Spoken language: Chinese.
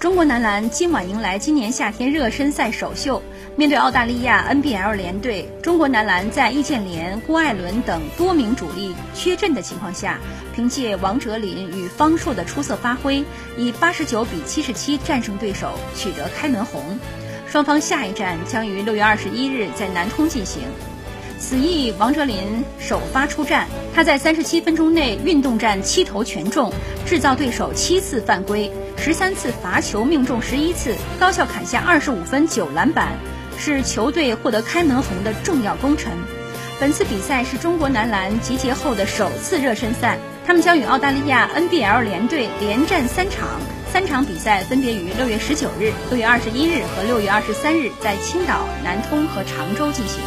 中国男篮今晚迎来今年夏天热身赛首秀，面对澳大利亚 NBL 联队，中国男篮在易建联、郭艾伦等多名主力缺阵的情况下，凭借王哲林与方硕的出色发挥，以八十九比七十七战胜对手，取得开门红。双方下一站将于六月二十一日在南通进行。此役王哲林首发出战，他在三十七分钟内运动战七投全中，制造对手七次犯规，十三次罚球命中十一次，高效砍下二十五分九篮板，是球队获得开门红的重要功臣。本次比赛是中国男篮集结后的首次热身赛，他们将与澳大利亚 NBL 联队连战三场，三场比赛分别于六月十九日、六月二十一日和六月二十三日在青岛、南通和常州进行。